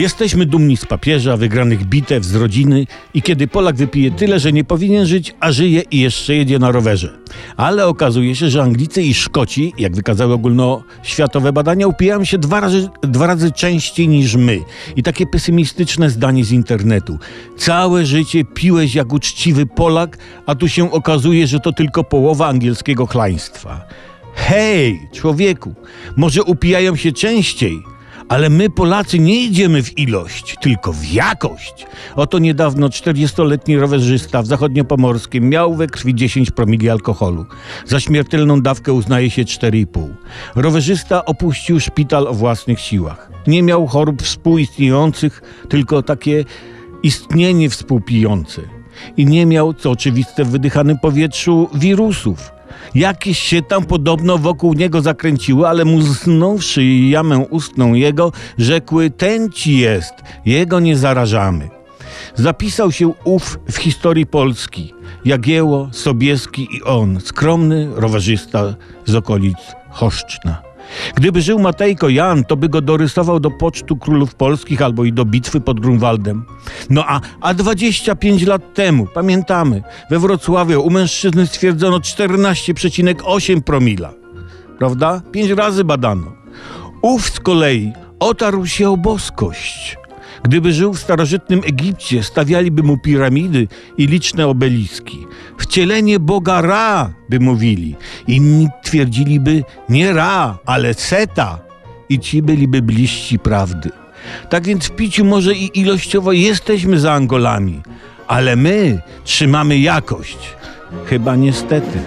Jesteśmy dumni z papieża, wygranych bitew, z rodziny i kiedy Polak wypije tyle, że nie powinien żyć, a żyje i jeszcze jedzie na rowerze. Ale okazuje się, że Anglicy i Szkoci, jak wykazały ogólnoświatowe badania, upijają się dwa razy, dwa razy częściej niż my. I takie pesymistyczne zdanie z internetu. Całe życie piłeś jak uczciwy Polak, a tu się okazuje, że to tylko połowa angielskiego chlaństwa. Hej, człowieku, może upijają się częściej, ale my Polacy nie idziemy w ilość, tylko w jakość. Oto niedawno 40-letni rowerzysta w zachodniopomorskim miał we krwi 10 promili alkoholu. Za śmiertelną dawkę uznaje się 4,5. Rowerzysta opuścił szpital o własnych siłach. Nie miał chorób współistniejących, tylko takie istnienie współpijące. I nie miał, co oczywiste w wydychanym powietrzu, wirusów. Jakieś się tam podobno wokół niego zakręciły, ale mu znąwszy jamę ustną jego, rzekły, ten ci jest, jego nie zarażamy. Zapisał się ów w historii Polski. Jagieło, Sobieski i on, skromny rowerzysta z okolic Choszczna. Gdyby żył Matejko Jan, to by go dorysował do pocztu królów polskich albo i do bitwy pod Grunwaldem. No a, a 25 lat temu, pamiętamy, we Wrocławiu u mężczyzny stwierdzono 14,8 promila. Prawda? Pięć razy badano. Ów z kolei otarł się o boskość. Gdyby żył w starożytnym Egipcie, stawialiby mu piramidy i liczne obeliski. Wcielenie Boga Ra, by mówili. Inni twierdziliby nie Ra, ale Seta. I ci byliby bliżsi prawdy. Tak więc w piciu może i ilościowo jesteśmy za Angolami, ale my trzymamy jakość. Chyba niestety.